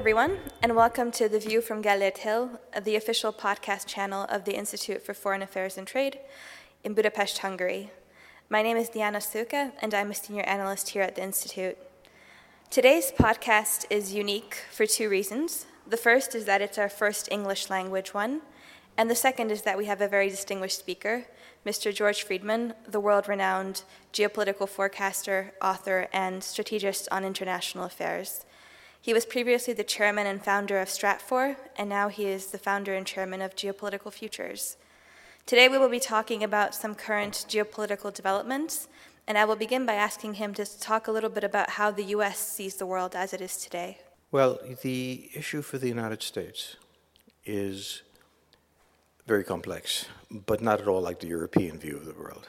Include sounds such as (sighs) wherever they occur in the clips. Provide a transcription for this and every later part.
everyone, and welcome to The View from Gellert Hill, the official podcast channel of the Institute for Foreign Affairs and Trade in Budapest, Hungary. My name is Diána Szőke, and I'm a senior analyst here at the Institute. Today's podcast is unique for two reasons. The first is that it's our first English language one, and the second is that we have a very distinguished speaker, Mr. George Friedman, the world renowned geopolitical forecaster, author, and strategist on international affairs. He was previously the chairman and founder of Stratfor, and now he is the founder and chairman of Geopolitical Futures. Today we will be talking about some current geopolitical developments, and I will begin by asking him to talk a little bit about how the US sees the world as it is today. Well, the issue for the United States is very complex, but not at all like the European view of the world.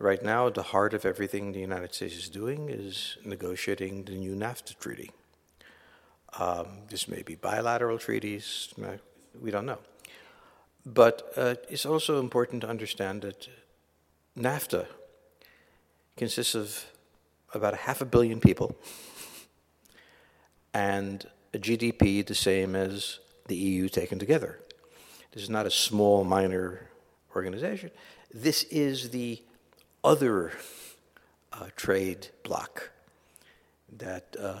Right now, the heart of everything the United States is doing is negotiating the new NAFTA treaty. Um, this may be bilateral treaties, we don't know. But uh, it's also important to understand that NAFTA consists of about a half a billion people and a GDP the same as the EU taken together. This is not a small, minor organization. This is the other uh, trade bloc that uh,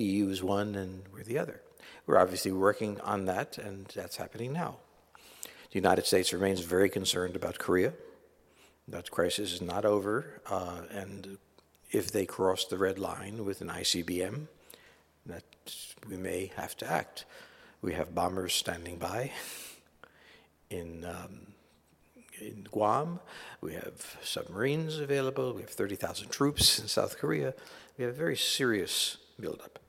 the EU is one and we're the other. We're obviously working on that, and that's happening now. The United States remains very concerned about Korea. That crisis is not over, uh, and if they cross the red line with an ICBM, that we may have to act. We have bombers standing by (laughs) in um, in Guam. We have submarines available. We have 30,000 troops in South Korea. We have a very serious buildup.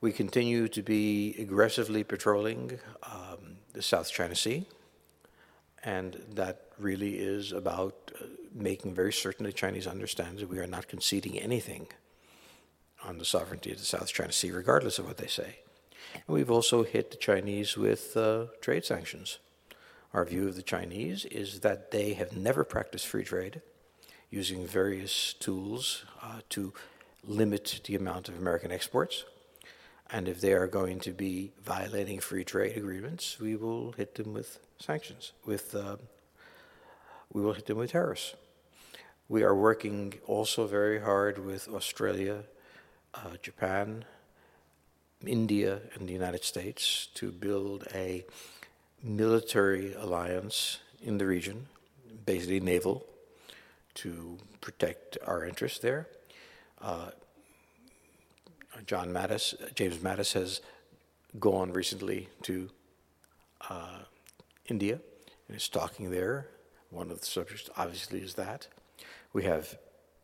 We continue to be aggressively patrolling um, the South China Sea, and that really is about uh, making very certain the Chinese understand that we are not conceding anything on the sovereignty of the South China Sea, regardless of what they say. And we've also hit the Chinese with uh, trade sanctions. Our view of the Chinese is that they have never practiced free trade, using various tools uh, to limit the amount of American exports. And if they are going to be violating free trade agreements, we will hit them with sanctions. With uh, we will hit them with tariffs. We are working also very hard with Australia, uh, Japan, India, and the United States to build a military alliance in the region, basically naval, to protect our interests there. Uh, John Mattis, James Mattis has gone recently to uh, India and is talking there. One of the subjects, obviously, is that. We have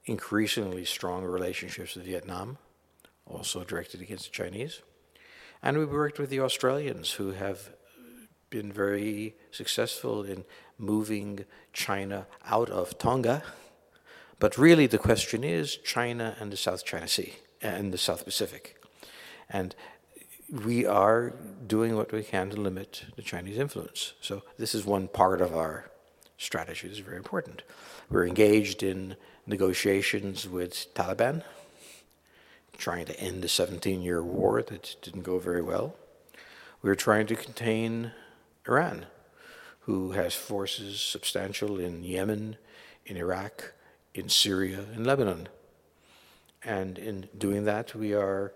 increasingly strong relationships with Vietnam, also directed against the Chinese. And we worked with the Australians, who have been very successful in moving China out of Tonga. But really, the question is China and the South China Sea and the South Pacific. And we are doing what we can to limit the Chinese influence. So, this is one part of our strategy. This is very important. We're engaged in negotiations with Taliban, trying to end the 17 year war that didn't go very well. We're trying to contain Iran, who has forces substantial in Yemen, in Iraq, in Syria, in Lebanon. And in doing that, we are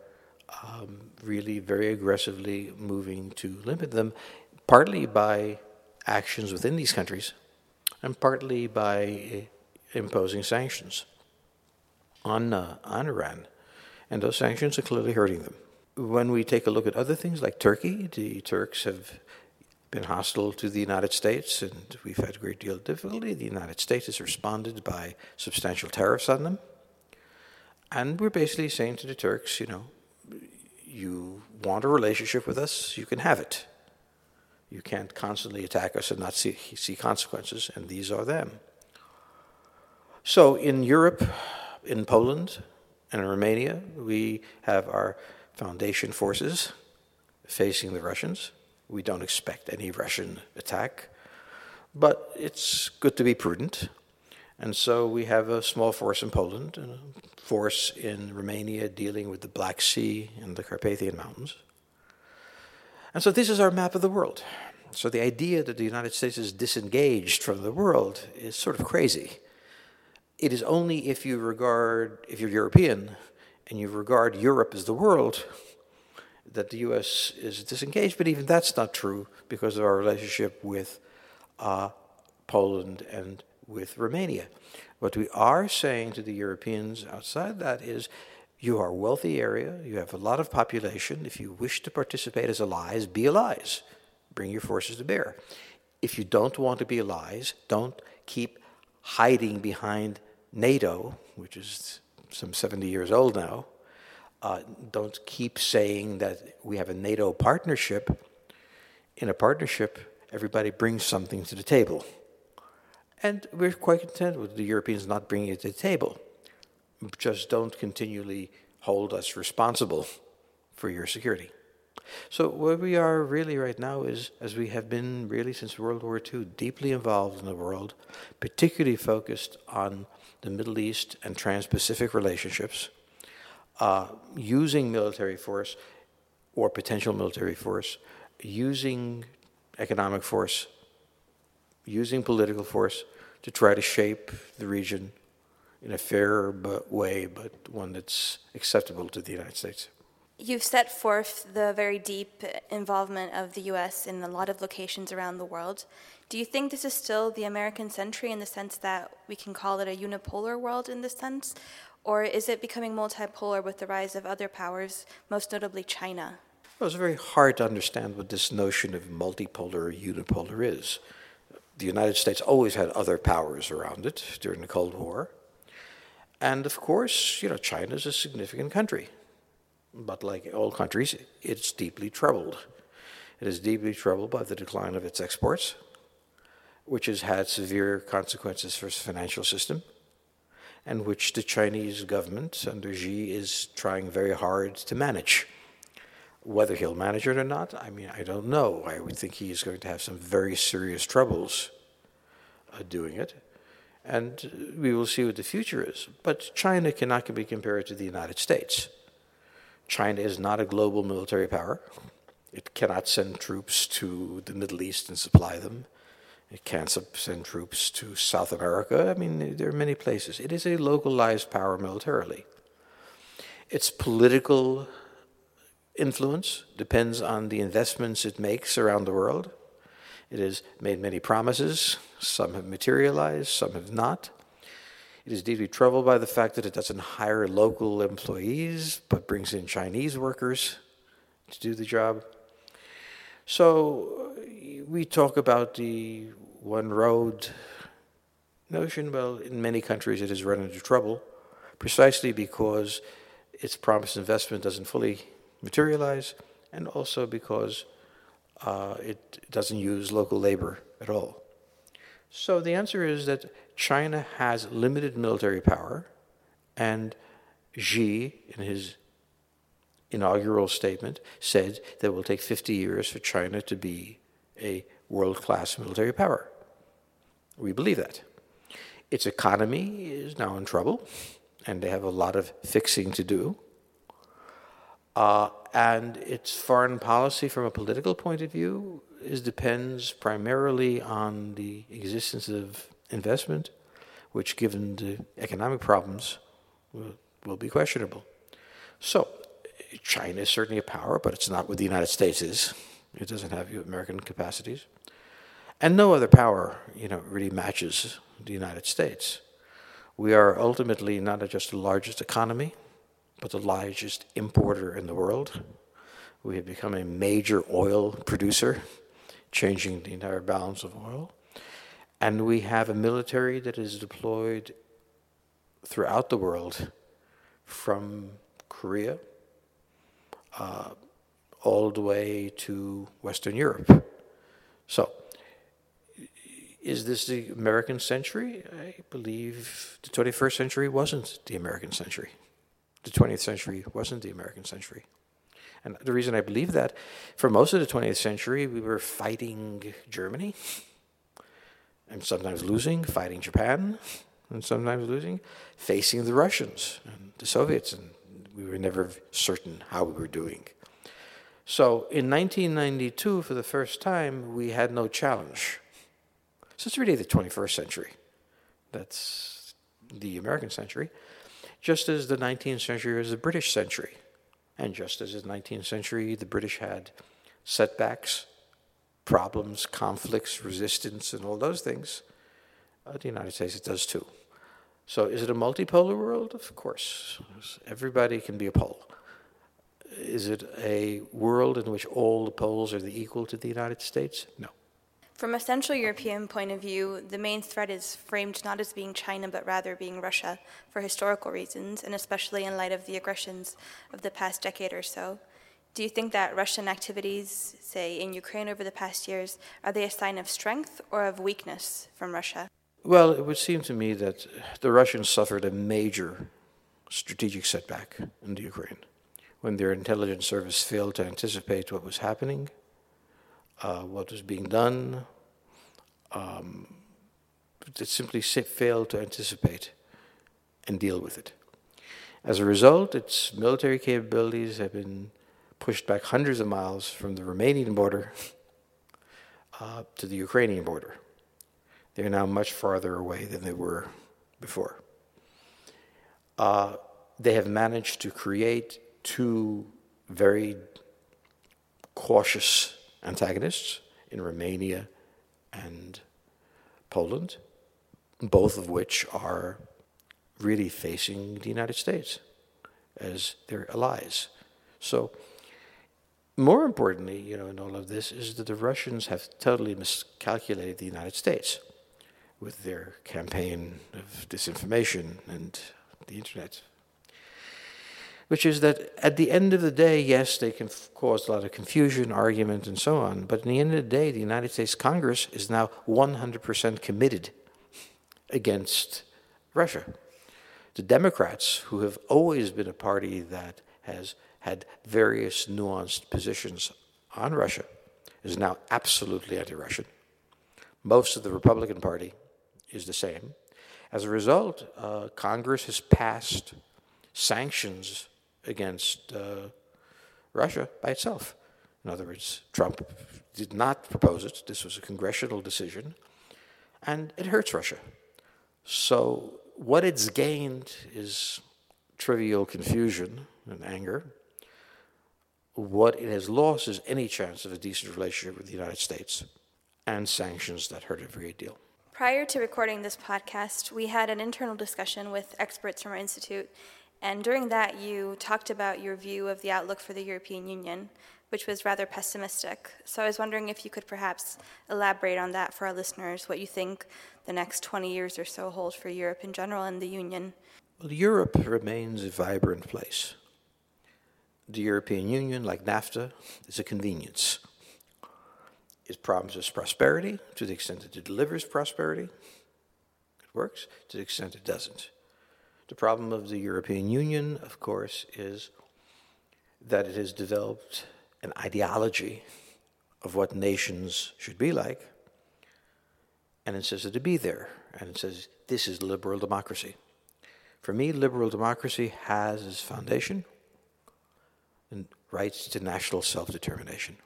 um, really very aggressively moving to limit them, partly by actions within these countries and partly by imposing sanctions on, uh, on Iran. And those sanctions are clearly hurting them. When we take a look at other things like Turkey, the Turks have been hostile to the United States, and we've had a great deal of difficulty. The United States has responded by substantial tariffs on them. And we're basically saying to the Turks, you know, you want a relationship with us, you can have it. You can't constantly attack us and not see, see consequences, and these are them. So in Europe, in Poland, and in Romania, we have our foundation forces facing the Russians. We don't expect any Russian attack, but it's good to be prudent. And so we have a small force in Poland and a force in Romania dealing with the Black Sea and the Carpathian Mountains. And so this is our map of the world. So the idea that the United States is disengaged from the world is sort of crazy. It is only if you regard, if you're European and you regard Europe as the world, that the U.S. is disengaged. But even that's not true because of our relationship with uh, Poland and with Romania. What we are saying to the Europeans outside that is you are a wealthy area, you have a lot of population. If you wish to participate as allies, be allies. Bring your forces to bear. If you don't want to be allies, don't keep hiding behind NATO, which is some 70 years old now. Uh, don't keep saying that we have a NATO partnership. In a partnership, everybody brings something to the table. And we're quite content with the Europeans not bringing it to the table. Just don't continually hold us responsible for your security. So, where we are really right now is, as we have been really since World War II, deeply involved in the world, particularly focused on the Middle East and Trans Pacific relationships, uh, using military force or potential military force, using economic force using political force to try to shape the region in a fair but way, but one that's acceptable to the United States. You've set forth the very deep involvement of the U.S. in a lot of locations around the world. Do you think this is still the American century in the sense that we can call it a unipolar world in this sense? Or is it becoming multipolar with the rise of other powers, most notably China? Well, it's very hard to understand what this notion of multipolar or unipolar is the United States always had other powers around it during the Cold War. And of course, you know, China is a significant country. But like all countries, it's deeply troubled. It is deeply troubled by the decline of its exports, which has had severe consequences for its financial system, and which the Chinese government under Xi is trying very hard to manage. Whether he'll manage it or not, I mean, I don't know. I would think he's going to have some very serious troubles uh, doing it. And we will see what the future is. But China cannot be compared to the United States. China is not a global military power. It cannot send troops to the Middle East and supply them. It can't send troops to South America. I mean, there are many places. It is a localized power militarily. Its political influence depends on the investments it makes around the world. It has made many promises. Some have materialized, some have not. It is deeply troubled by the fact that it doesn't hire local employees, but brings in Chinese workers to do the job. So we talk about the one road notion. Well, in many countries it has run into trouble precisely because its promised investment doesn't fully materialize, and also because uh, it doesn't use local labor at all. So the answer is that China has limited military power, and Xi, in his inaugural statement, said that it will take 50 years for China to be a world class military power. We believe that. Its economy is now in trouble, and they have a lot of fixing to do. Uh, and its foreign policy, from a political point of view, is depends primarily on the existence of investment, which, given the economic problems, will, will be questionable. So, China is certainly a power, but it's not what the United States is. It doesn't have American capacities, and no other power, you know, really matches the United States. We are ultimately not just the largest economy but the largest importer in the world. We have become a major oil producer, changing the entire balance of oil. And we have a military that is deployed throughout the world from Korea uh, all the way to Western Europe. So, is this the American century? I believe the 21st century wasn't the American century the 20th century wasn't the American century. And the reason I believe that, for most of the 20th century, we were fighting Germany, and sometimes losing, fighting Japan, and sometimes losing, facing the Russians and the Soviets, and we were never certain how we were doing. So in 1992, for the first time, we had no challenge. So it's really the 21st century. That's the American century. Just as the 19th century was the British century. And just as in the 19th century, the British had setbacks, problems, conflicts, resistance, and all those things, uh, the United States does too. So is it a multipolar world? Of course. Everybody can be a pole. Is it a world in which all the poles are the equal to the United States? No. From a Central European point of view, the main threat is framed not as being China, but rather being Russia for historical reasons, and especially in light of the aggressions of the past decade or so. Do you think that Russian activities, say in Ukraine over the past years, are they a sign of strength or of weakness from Russia? Well, it would seem to me that the Russians suffered a major strategic setback in the Ukraine when their intelligence service failed to anticipate what was happening, uh, what was being done. Um, it simply failed to anticipate and deal with it. As a result, its military capabilities have been pushed back hundreds of miles from the Romanian border (laughs) uh, to the Ukrainian border. They're now much farther away than they were before. Uh, they have managed to create two very cautious antagonists in Romania and Poland, both of which are really facing the United States as their allies. So, more importantly, you know, in all of this is that the Russians have totally miscalculated the United States with their campaign of disinformation and the internet which is that at the end of the day, yes, they can cause a lot of confusion, argument, and so on, but in the end of the day, the United States Congress is now 100% committed against Russia. The Democrats, who have always been a party that has had various nuanced positions on Russia, is now absolutely anti Russian. Most of the Republican Party is the same. As a result, uh, Congress has passed sanctions against uh, Russia by itself. In other words, Trump did not propose it. This was a congressional decision, and it hurts Russia. So, what it's gained is trivial confusion and anger. What it has lost is any chance of a decent relationship with the United States and sanctions that hurt it a great deal. Prior to recording this podcast, we had an internal discussion with experts from our institute and during that, you talked about your view of the outlook for the European Union, which was rather pessimistic. So I was wondering if you could perhaps elaborate on that for our listeners, what you think the next 20 years or so hold for Europe in general and the Union. Well, Europe remains a vibrant place. The European Union, like NAFTA, is a convenience. It promises prosperity to the extent that it delivers prosperity. It works to the extent it doesn't. The problem of the European Union, of course, is that it has developed an ideology of what nations should be like, and it says it to be there, and it says this is liberal democracy. For me, liberal democracy has as foundation rights to national self determination.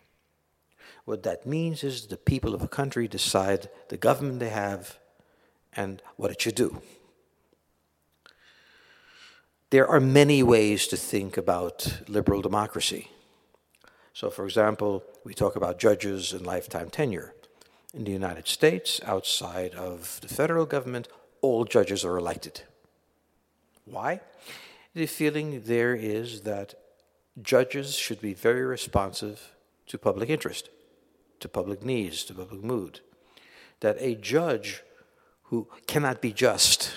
What that means is the people of a country decide the government they have and what it should do. There are many ways to think about liberal democracy. So, for example, we talk about judges and lifetime tenure. In the United States, outside of the federal government, all judges are elected. Why? The feeling there is that judges should be very responsive to public interest, to public needs, to public mood. That a judge who cannot be just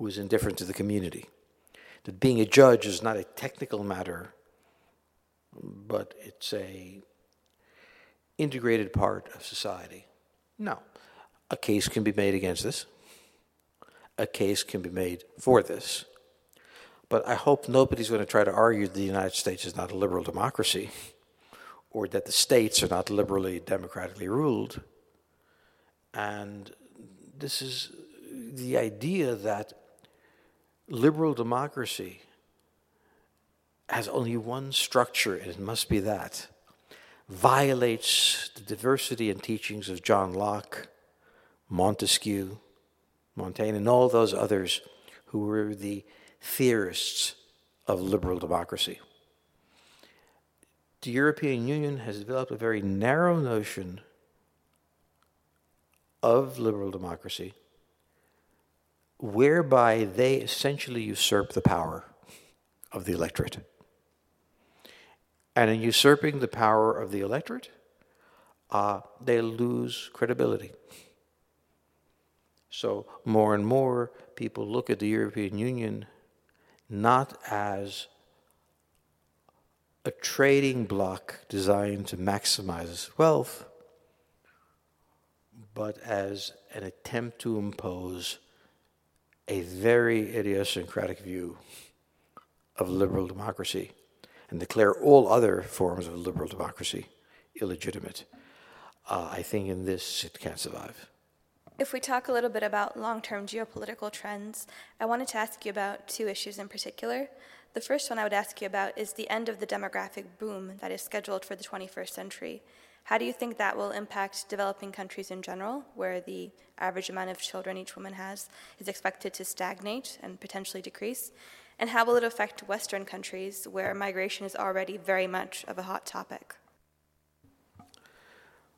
who is indifferent to the community. That being a judge is not a technical matter, but it's a integrated part of society. No, a case can be made against this. A case can be made for this. But I hope nobody's going to try to argue that the United States is not a liberal democracy or that the states are not liberally democratically ruled. And this is the idea that liberal democracy has only one structure, and it must be that, violates the diversity and teachings of John Locke, Montesquieu, Montaigne, and all those others who were the theorists of liberal democracy. The European Union has developed a very narrow notion of liberal democracy whereby they essentially usurp the power of the electorate. And in usurping the power of the electorate, uh, they lose credibility. So, more and more people look at the European Union not as a trading bloc designed to maximize wealth, but as an attempt to impose a very idiosyncratic view of liberal democracy and declare all other forms of liberal democracy illegitimate. Uh, I think in this it can't survive. If we talk a little bit about long term geopolitical trends, I wanted to ask you about two issues in particular. The first one I would ask you about is the end of the demographic boom that is scheduled for the 21st century. How do you think that will impact developing countries in general, where the average amount of children each woman has is expected to stagnate and potentially decrease? And how will it affect Western countries, where migration is already very much of a hot topic?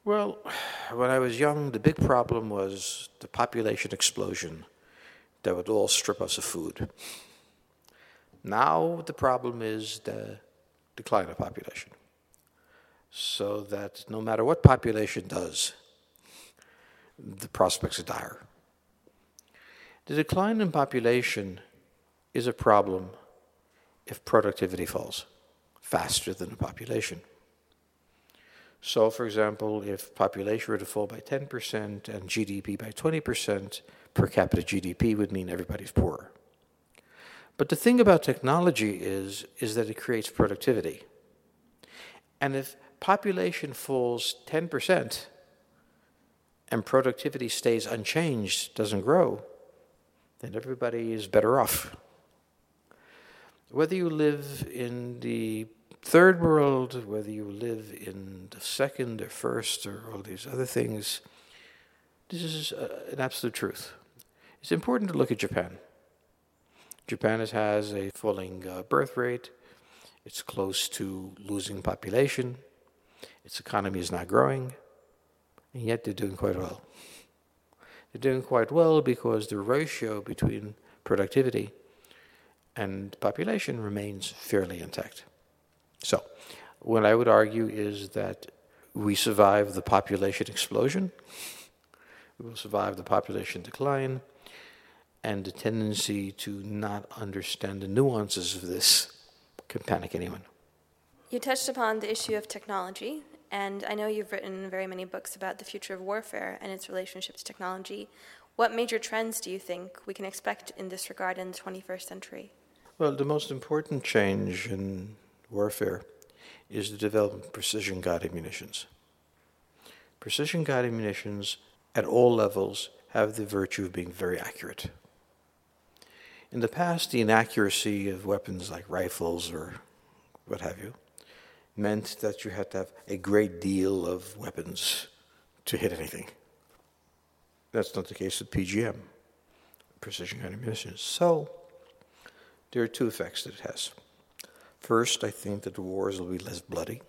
Well, (sighs) when I was young, the big problem was the population explosion that would all strip us of food. Now the problem is the decline of population so that no matter what population does, the prospects are dire. The decline in population is a problem if productivity falls faster than the population. So, for example, if population were to fall by 10% and GDP by 20%, per capita GDP would mean everybody's poorer. But the thing about technology is, is that it creates productivity. And if population falls 10% and productivity stays unchanged, doesn't grow, then everybody is better off. Whether you live in the third world, whether you live in the second or first or all these other things, this is uh, an absolute truth. It's important to look at Japan. Japan has a falling uh, birth rate. It's close to losing population. Its economy is not growing, and yet they're doing quite well. They're doing quite well because the ratio between productivity and population remains fairly intact. So, what I would argue is that we survive the population explosion, we will survive the population decline, and the tendency to not understand the nuances of this can panic anyone. You touched upon the issue of technology, and I know you've written very many books about the future of warfare and its relationship to technology. What major trends do you think we can expect in this regard in the 21st century? Well, the most important change in warfare is the development of precision guided munitions. Precision guided munitions at all levels have the virtue of being very accurate. In the past, the inaccuracy of weapons like rifles or what have you meant that you had to have a great deal of weapons to hit anything. That's not the case with PGM, precision guided munitions. So, there are two effects that it has. First, I think that the wars will be less bloody.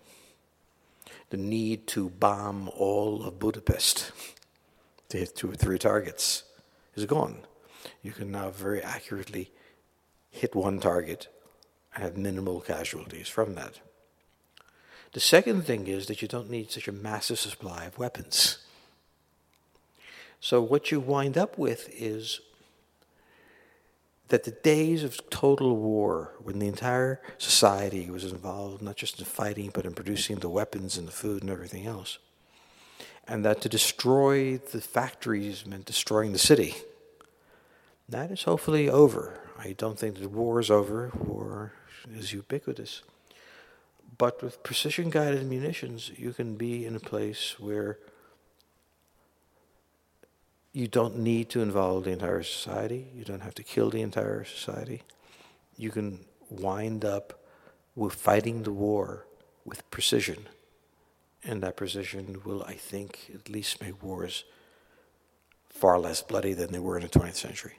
The need to bomb all of Budapest (laughs) to hit two or three targets is gone. You can now very accurately hit one target and have minimal casualties from that. The second thing is that you don't need such a massive supply of weapons. So, what you wind up with is that the days of total war, when the entire society was involved not just in fighting, but in producing the weapons and the food and everything else, and that to destroy the factories meant destroying the city, that is hopefully over. I don't think the war is over. War is ubiquitous. But with precision guided munitions, you can be in a place where you don't need to involve the entire society. You don't have to kill the entire society. You can wind up with fighting the war with precision. And that precision will, I think, at least make wars far less bloody than they were in the 20th century.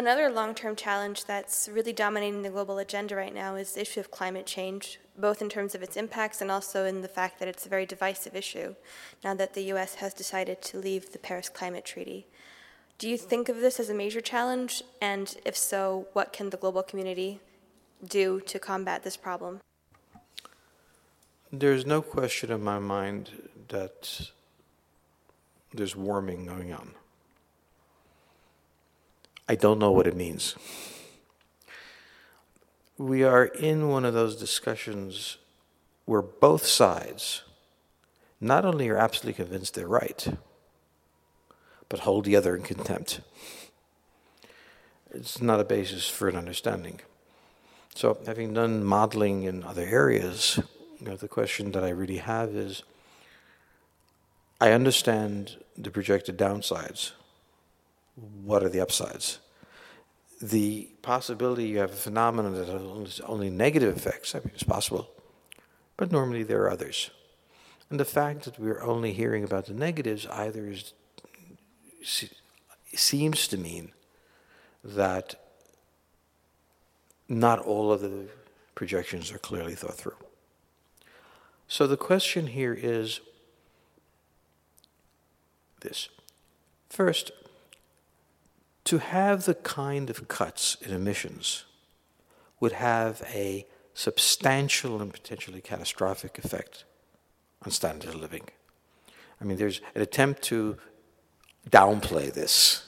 Another long term challenge that's really dominating the global agenda right now is the issue of climate change, both in terms of its impacts and also in the fact that it's a very divisive issue now that the U.S. has decided to leave the Paris Climate Treaty. Do you think of this as a major challenge? And if so, what can the global community do to combat this problem? There's no question in my mind that there's warming going on. I don't know what it means. We are in one of those discussions where both sides not only are absolutely convinced they're right, but hold the other in contempt. It's not a basis for an understanding. So, having done modeling in other areas, you know, the question that I really have is I understand the projected downsides what are the upsides? The possibility you have a phenomenon that has only negative effects, I mean, it's possible, but normally there are others. And the fact that we're only hearing about the negatives either is, seems to mean that not all of the projections are clearly thought through. So the question here is this. First, to have the kind of cuts in emissions would have a substantial and potentially catastrophic effect on standard of living. I mean, there's an attempt to downplay this,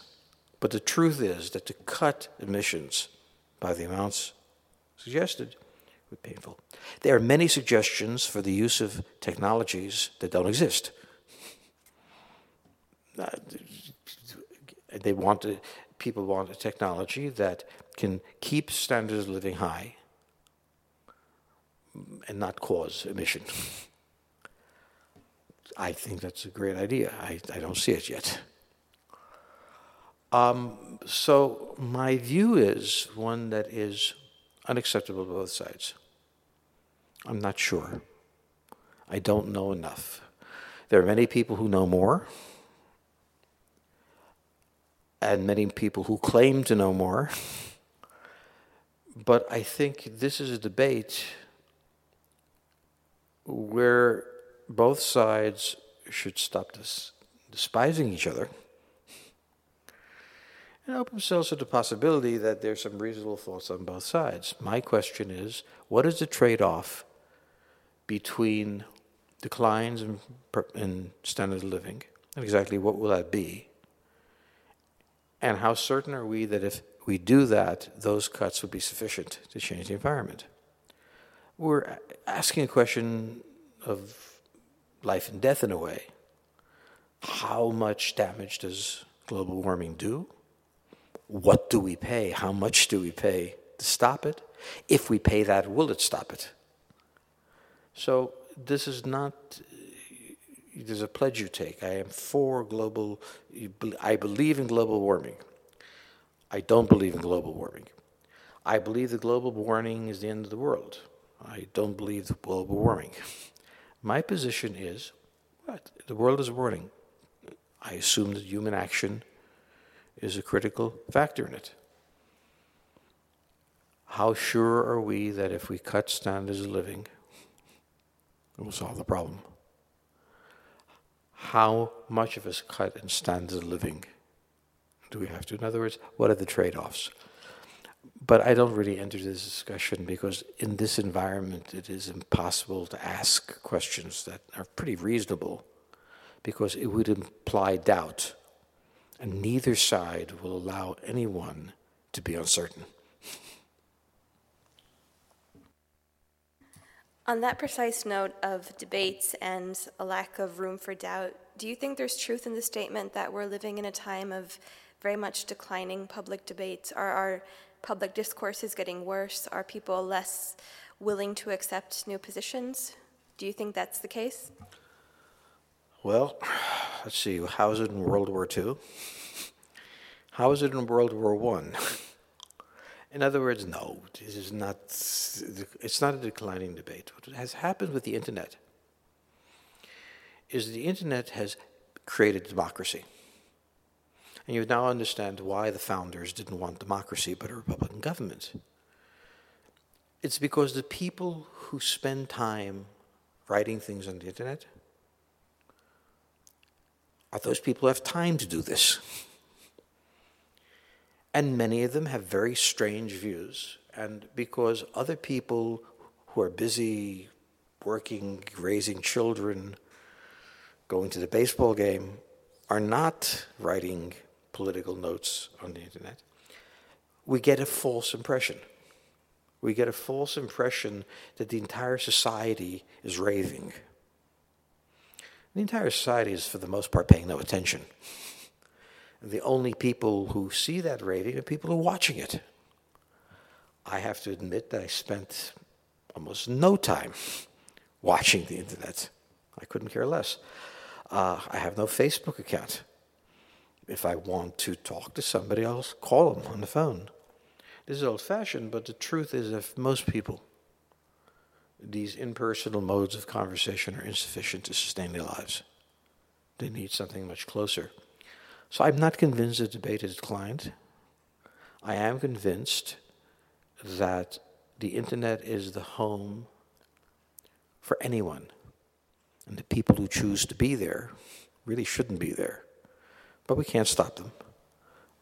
but the truth is that to cut emissions by the amounts suggested would be painful. There are many suggestions for the use of technologies that don't exist. They want to, people want a technology that can keep standards of living high and not cause emission. (laughs) I think that's a great idea. I, I don't see it yet. Um, so, my view is one that is unacceptable to both sides. I'm not sure. I don't know enough. There are many people who know more and many people who claim to know more. But I think this is a debate where both sides should stop this despising each other and open themselves to the possibility that there's some reasonable thoughts on both sides. My question is what is the trade off between declines in, in standard of living, and exactly what will that be? And how certain are we that if we do that, those cuts would be sufficient to change the environment? We're asking a question of life and death in a way. How much damage does global warming do? What do we pay? How much do we pay to stop it? If we pay that, will it stop it? So, this is not there's a pledge you take. I am for global, I believe in global warming. I don't believe in global warming. I believe that global warming is the end of the world. I don't believe in global warming. (laughs) My position is what? The world is warming. I assume that human action is a critical factor in it. How sure are we that if we cut standards of living, (laughs) it will solve the problem? How much of a cut in standard of living do we have to? In other words, what are the trade offs? But I don't really enter this discussion because in this environment it is impossible to ask questions that are pretty reasonable because it would imply doubt. And neither side will allow anyone to be uncertain. (laughs) On that precise note of debates and a lack of room for doubt, do you think there's truth in the statement that we're living in a time of very much declining public debates? Are our public discourses getting worse? Are people less willing to accept new positions? Do you think that's the case? Well, let's see, how was it in World War II? How was it in World War One? (laughs) In other words, no, this is not. It's not a declining debate. What has happened with the internet is the internet has created democracy, and you now understand why the founders didn't want democracy but a republican government. It's because the people who spend time writing things on the internet are those people who have time to do this. And many of them have very strange views. And because other people who are busy working, raising children, going to the baseball game, are not writing political notes on the internet, we get a false impression. We get a false impression that the entire society is raving. The entire society is, for the most part, paying no attention. The only people who see that raving are people who are watching it. I have to admit that I spent almost no time (laughs) watching the internet. I couldn't care less. Uh, I have no Facebook account. If I want to talk to somebody, I'll call them on the phone. This is old fashioned, but the truth is that most people, these impersonal modes of conversation are insufficient to sustain their lives. They need something much closer. So I'm not convinced the debate has declined. I am convinced that the internet is the home for anyone. And the people who choose to be there really shouldn't be there. But we can't stop them.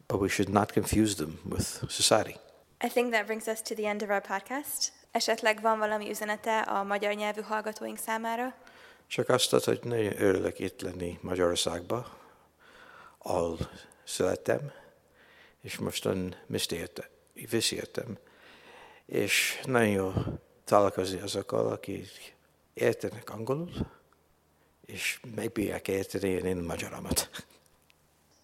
But we should not confuse them with society. I think that brings us to the end of our podcast. Esetleg van valami üzenete a magyar nyelvű hallgatóink számára? Csak azt, hogy nagyon örülök itt lenni Magyarországban, akik értenek angolul, és megbírják érteni én magyaromat.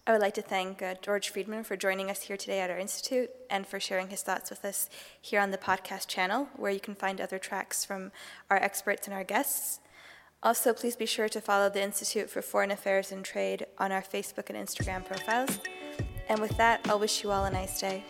I would like to thank uh, George Friedman for joining us here today at our institute and for sharing his thoughts with us here on the podcast channel, where you can find other tracks from our experts and our guests. Also, please be sure to follow the Institute for Foreign Affairs and Trade on our Facebook and Instagram profiles. And with that, I'll wish you all a nice day.